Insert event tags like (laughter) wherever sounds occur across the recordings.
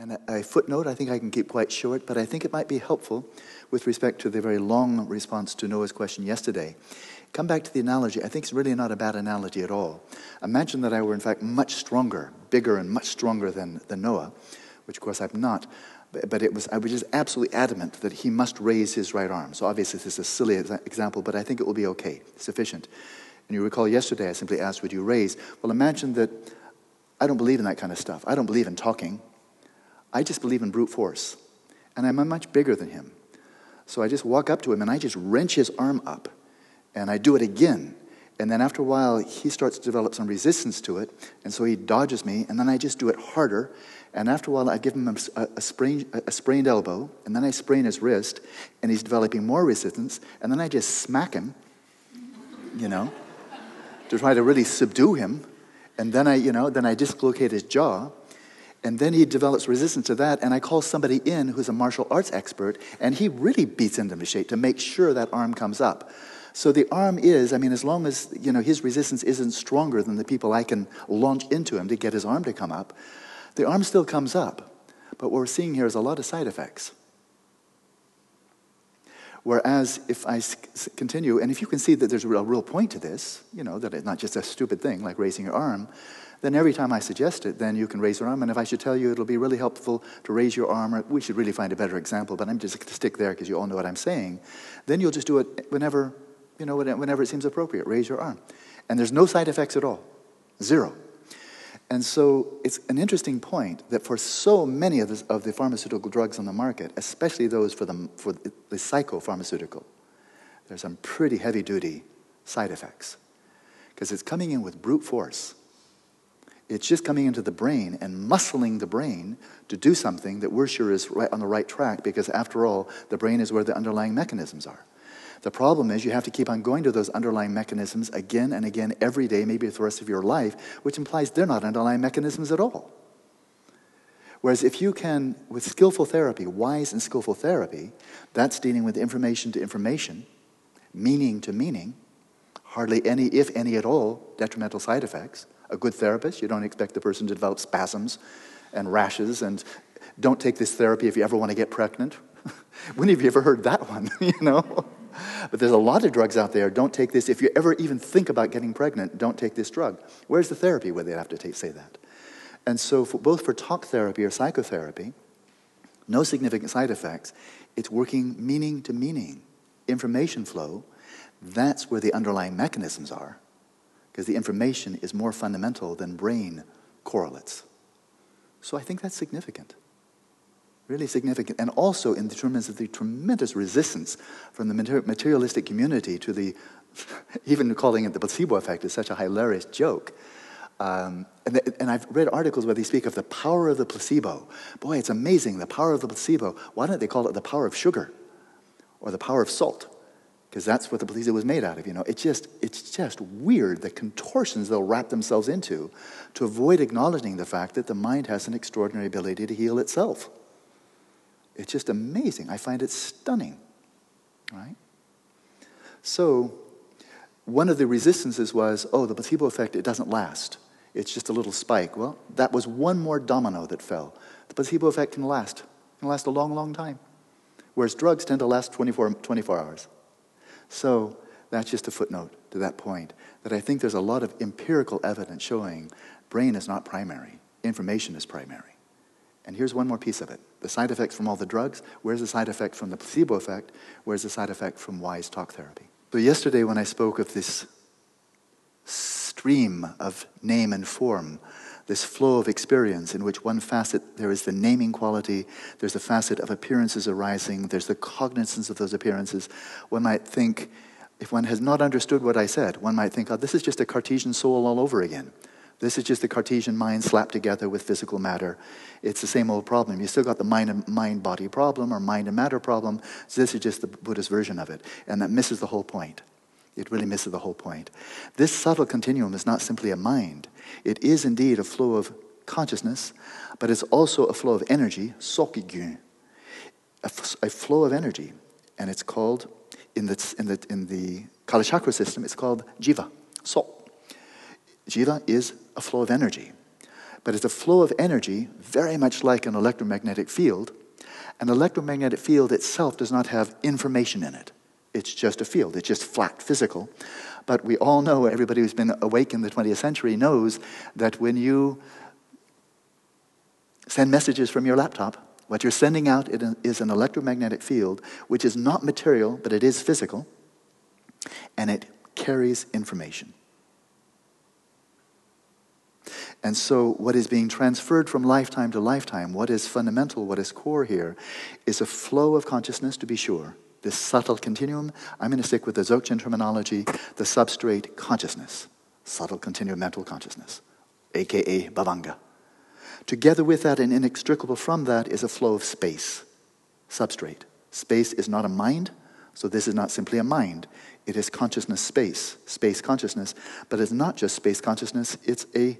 And a, footnote, I think I can keep quite short, but I think it might be helpful with respect to the very long response to Noah's question yesterday. Come back to the analogy. I think it's really not a bad analogy at all. Imagine that I were, in fact, much stronger, bigger, and much stronger than, than Noah, which, of course, I'm not. But, it was, I was just absolutely adamant that he must raise his right arm. So, obviously, this is a silly example, but I think it will be okay, sufficient. And you recall yesterday I simply asked, Would you raise? Well, imagine that I don't believe in that kind of stuff. I don't believe in talking. I just believe in brute force. And I'm much bigger than him. So I just walk up to him and I just wrench his arm up. And I do it again. And then after a while, he starts to develop some resistance to it. And so he dodges me. And then I just do it harder. And after a while, I give him a, a, sprain, a sprained elbow. And then I sprain his wrist. And he's developing more resistance. And then I just smack him, you know, to try to really subdue him. And then I, you know, then I dislocate his jaw. And then he develops resistance to that, and I call somebody in who's a martial arts expert, and he really beats into the shape to make sure that arm comes up. So the arm is, I mean, as long as you know his resistance isn't stronger than the people I can launch into him to get his arm to come up, the arm still comes up. But what we're seeing here is a lot of side effects. Whereas if I continue, and if you can see that there's a real, point to this, you know, that it's not just a stupid thing like raising your arm, then every time I suggest it, then you can raise your arm. And if I should tell you it'll be really helpful to raise your arm, or we should really find a better example, but I'm just going to stick there because you all know what I'm saying, then you'll just do it whenever, you know, whenever it seems appropriate. Raise your arm. And there's no side effects at all. Zero. And so it's an interesting point that for so many of the, of the pharmaceutical drugs on the market, especially those for the, for the psychopharmaceutical, there's some pretty heavy duty side effects. Because it's coming in with brute force. It's just coming into the brain and muscling the brain to do something that we're sure is right on the right track because, after all, the brain is where the underlying mechanisms are. The problem is you have to keep on going to those underlying mechanisms again and again every day, maybe for the rest of your life, which implies they're not underlying mechanisms at all. Whereas if you can, with skillful therapy, wise and skillful therapy, that's dealing with information to information, meaning to meaning, hardly any, if any at all, detrimental side effects a good therapist. You don't expect the person to develop spasms and rashes and don't take this therapy if you ever want to get pregnant. (laughs) when have you ever heard that one, (laughs) you know? But there's a lot of drugs out there. Don't take this. If you ever even think about getting pregnant, don't take this drug. Where's the therapy where they have to take, say that? And so, for, both for talk therapy or psychotherapy, no significant side effects. It's working meaning to meaning, information flow. That's where the underlying mechanisms are because the information is more fundamental than brain correlates. So I think that's significant. Really significant. And also in terms of the tremendous resistance from the materialistic community to the, (laughs) even calling it the placebo effect is such a hilarious joke. Um, and, and, I've read articles where they speak of the power of the placebo. Boy, it's amazing, the power of the placebo. Why don't they call it the power of sugar or the power of salt? because that's what the placebo was made out of. You know, it's just it's just weird the contortions they'll wrap themselves into to avoid acknowledging the fact that the mind has an extraordinary ability to heal itself. It's just amazing. I find it stunning. Right? So, one of the resistances was, oh, the placebo effect, it doesn't last. It's just a little spike. Well, that was one more domino that fell. The placebo effect can last. It can last a long, long time. Whereas drugs tend to last 24, 24 hours. So that's just a footnote to that point that I think there's a lot of empirical evidence showing brain is not primary, information is primary. And here's one more piece of it the side effects from all the drugs. Where's the side effect from the placebo effect? Where's the side effect from wise talk therapy? So, yesterday, when I spoke of this stream of name and form, this flow of experience in which one facet, there is the naming quality, there's the facet of appearances arising, there's the cognizance of those appearances. One might think, if one has not understood what I said, one might think, oh, this is just a Cartesian soul all over again. This is just the Cartesian mind slapped together with physical matter. It's the same old problem. You still got the mind mind body problem or mind and matter problem. So this is just the Buddhist version of it. And that misses the whole point. It really misses the whole point. This subtle continuum is not simply a mind, it is indeed a flow of consciousness, but it's also a flow of energy, sokigyun, a, f- a flow of energy. And it's called, in the, in the, in the Kala Chakra system, it's called jiva, so. Jiva is a flow of energy. but it's a flow of energy, very much like an electromagnetic field. An electromagnetic field itself does not have information in it. It's just a field, it's just flat, physical. But we all know, everybody who's been awake in the 20th century knows that when you send messages from your laptop, what you're sending out is an electromagnetic field, which is not material, but it is physical, and it carries information. And so, what is being transferred from lifetime to lifetime, what is fundamental, what is core here, is a flow of consciousness, to be sure. This subtle continuum, I'm going to stick with the Dzogchen terminology, the substrate consciousness, subtle continuum mental consciousness, aka Bhavanga. Together with that and inextricable from that is a flow of space, substrate. Space is not a mind, so this is not simply a mind. It is consciousness space, space consciousness. But it's not just space consciousness, it's a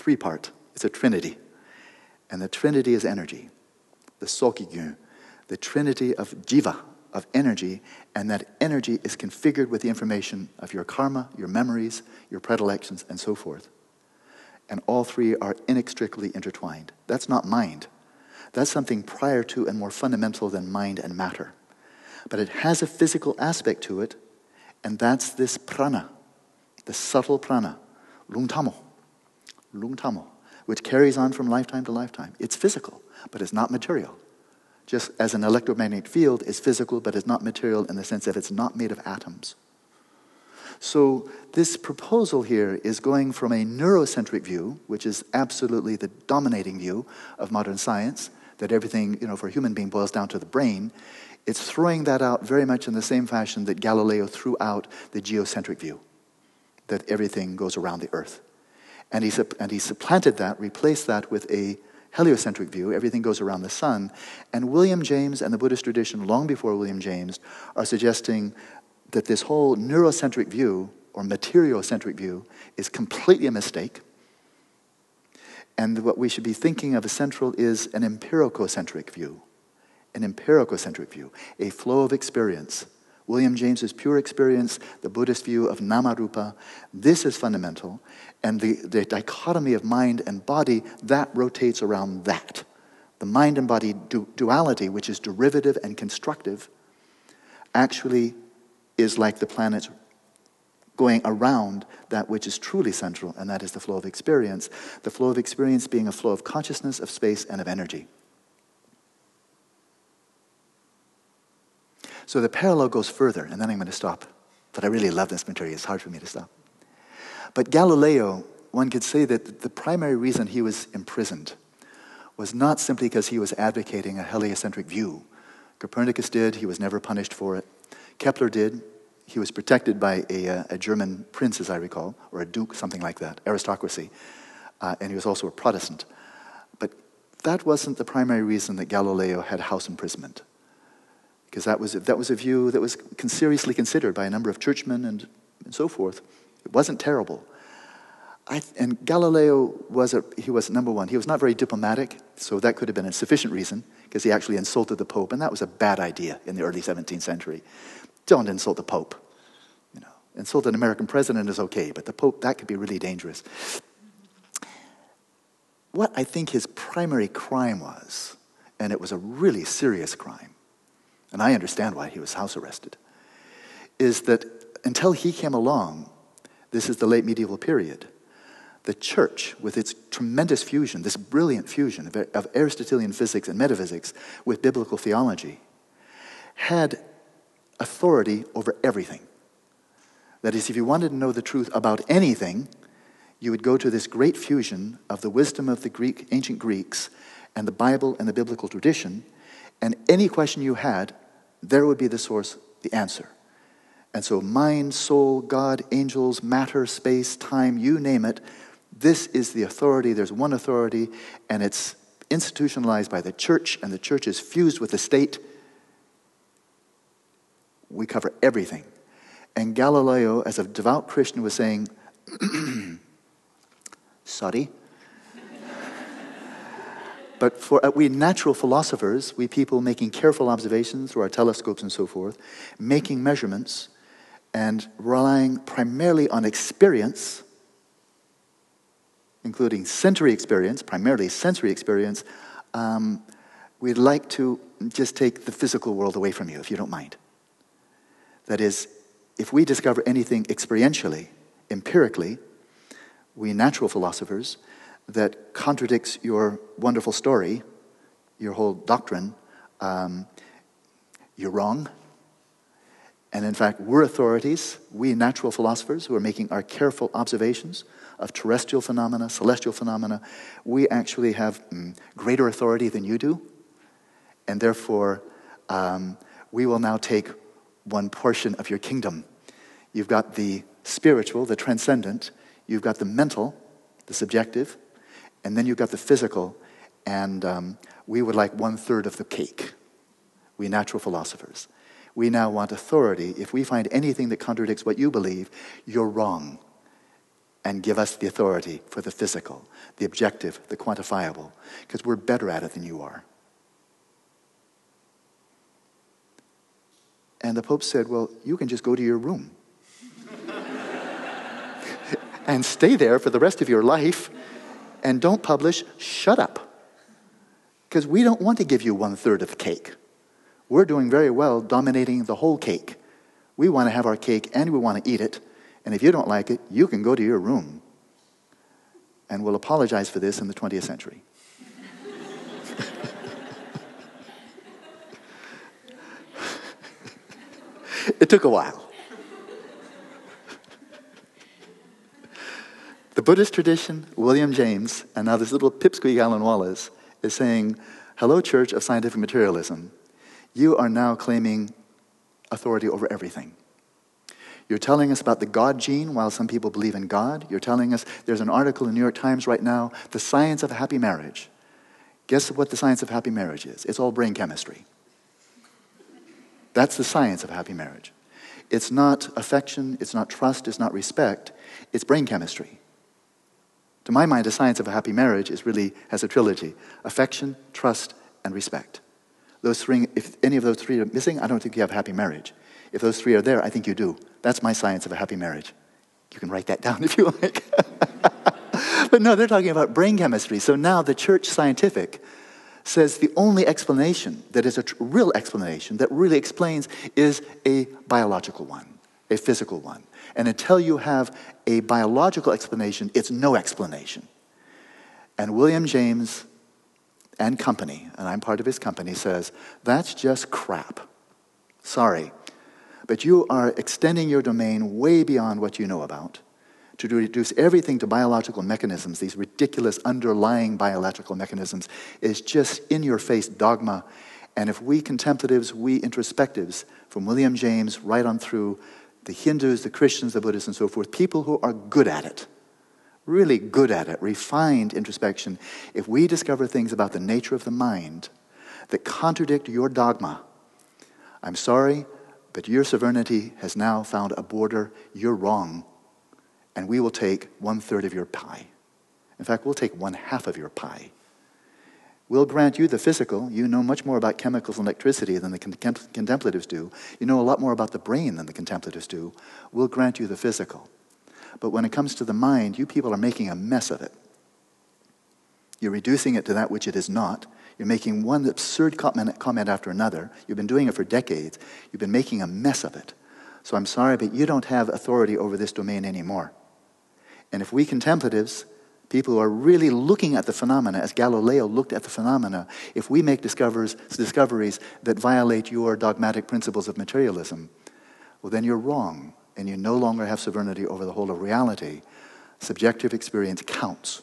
three part, it's a trinity. And the trinity is energy, the Sokigyu, the trinity of jiva, of energy, and that energy is configured with the information of your karma, your memories, your predilections, and so forth. And all three are inextricably intertwined. That's not mind. That's something prior to and more fundamental than mind and matter. But it has a physical aspect to it, and that's this prana, the subtle prana, lungtamo, lungtamo, which carries on from lifetime to lifetime. It's physical, but it's not material. Just as an electromagnetic field is physical, but it's not material in the sense that it's not made of atoms. So, this proposal here is going from a neurocentric view, which is absolutely the dominating view of modern science, that everything, you know, for a human being boils down to the brain. It's throwing that out very much in the same fashion that Galileo threw out the geocentric view, that everything goes around the earth. And he, and he supplanted that, replaced that with a heliocentric view, everything goes around the sun. And William James and the Buddhist tradition, long before William James, are suggesting that this whole neurocentric view or materiocentric view is completely a mistake. And what we should be thinking of as central is an empiricocentric view. An empiricocentric view, a flow of experience. William James's pure experience, the Buddhist view of namarupa, this is fundamental. And the, the dichotomy of mind and body, that rotates around that. The mind and body du- duality, which is derivative and constructive, actually is like the planets going around that which is truly central, and that is the flow of experience. The flow of experience being a flow of consciousness, of space, and of energy. So the parallel goes further, and then I'm going to stop. But I really love this material, it's hard for me to stop. But Galileo, one could say that the primary reason he was imprisoned was not simply because he was advocating a heliocentric view. Copernicus did, he was never punished for it. Kepler did. He was protected by a, uh, a German prince, as I recall, or a duke, something like that, aristocracy. Uh, and he was also a Protestant. But that wasn't the primary reason that Galileo had house imprisonment. Because that was, that was a view that was seriously considered by a number of churchmen and, and so forth. It wasn't terrible. I, and Galileo was, a, he was, number one, he was not very diplomatic, so that could have been a sufficient reason, because he actually insulted the Pope, and that was a bad idea in the early 17th century. Don't insult the Pope. You know, insult an American president is okay, but the Pope, that could be really dangerous. What I think his primary crime was, and it was a really serious crime, and I understand why he was house arrested, is that until he came along, this is the late medieval period, the church, with its tremendous fusion, this brilliant fusion of Aristotelian physics and metaphysics with biblical theology, had authority over everything. That is, if you wanted to know the truth about anything, you would go to this great fusion of the wisdom of the Greek, ancient Greeks and the Bible and the biblical tradition, and any question you had, there would be the source, the answer. And so, mind, soul, God, angels, matter, space, time, you name it, this is the authority. There's one authority, and it's institutionalized by the church, and the church is fused with the state we cover everything. And Galileo, as a devout Christian, was saying, (clears throat) sorry. But for uh, we natural philosophers, we people making careful observations through our telescopes and so forth, making measurements, and relying primarily on experience, including sensory experience, primarily sensory experience, um, we'd like to just take the physical world away from you, if you don't mind. That is, if we discover anything experientially, empirically, we natural philosophers, that contradicts your wonderful story, your whole doctrine, um, you're wrong. And in fact, we're authorities, we natural philosophers who are making our careful observations of terrestrial phenomena, celestial phenomena. We actually have mm, greater authority than you do. And therefore, um, we will now take one portion of your kingdom. You've got the spiritual, the transcendent, you've got the mental, the subjective, and then you've got the physical, and um, we would like one third of the cake, we natural philosophers. We now want authority. If we find anything that contradicts what you believe, you're wrong. And give us the authority for the physical, the objective, the quantifiable, because we're better at it than you are. And the Pope said, Well, you can just go to your room (laughs) and stay there for the rest of your life and don't publish, shut up. Because we don't want to give you one third of the cake. We're doing very well dominating the whole cake. We want to have our cake and we want to eat it. And if you don't like it, you can go to your room. And we'll apologize for this in the 20th century. (laughs) it took a while. The Buddhist tradition, William James, and now this little pipsqueak Alan Wallace is saying, Hello, Church of Scientific Materialism. You are now claiming authority over everything. You're telling us about the God gene while some people believe in God. You're telling us there's an article in the New York Times right now, The Science of Happy Marriage. Guess what the science of happy marriage is? It's all brain chemistry. That's the science of happy marriage. It's not affection, it's not trust, it's not respect, it's brain chemistry. To my mind, the science of a happy marriage is really has a trilogy affection, trust, and respect. Those three, if any of those three are missing, I don't think you have a happy marriage. If those three are there, I think you do. That's my science of a happy marriage. You can write that down (laughs) if you like. (laughs) but no, they're talking about brain chemistry. So now the church scientific says the only explanation that is a real explanation that really explains is a biological one, a physical one. And until you have a biological explanation, it's no explanation. And William James and company, and I'm part of his company, says, that's just crap. Sorry. But you are extending your domain way beyond what you know about to reduce everything to biological mechanisms, these ridiculous underlying biological mechanisms, is just in your face dogma. And if we contemplatives, we introspectives, from William James right on through the Hindus, the Christians, the Buddhists, and so forth, people who are good at it, really good at it, refined introspection, if we discover things about the nature of the mind that contradict your dogma, I'm sorry, but your sovereignty has now found a border. You're wrong. And we will take one third of your pie. In fact, we'll take one half of your pie. We'll grant you the physical. You know much more about chemicals and electricity than the contemplatives do. You know a lot more about the brain than the contemplatives do. We'll grant you the physical. But when it comes to the mind, you people are making a mess of it. You're reducing it to that which it is not. You're making one absurd comment after another. You've been doing it for decades. You've been making a mess of it. So I'm sorry, but you don't have authority over this domain anymore. And if we contemplatives people who are really looking at the phenomena as Galileo looked at the phenomena, if we make discoveries, that violate your dogmatic principles of materialism, well, then you're wrong and you no longer have sovereignty over the whole of reality. Subjective experience counts.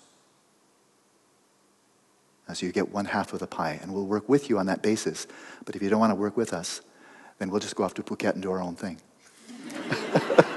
So you get one half of the pie, and we'll work with you on that basis. But if you don't want to work with us, then we'll just go off to Phuket and do our own thing. (laughs)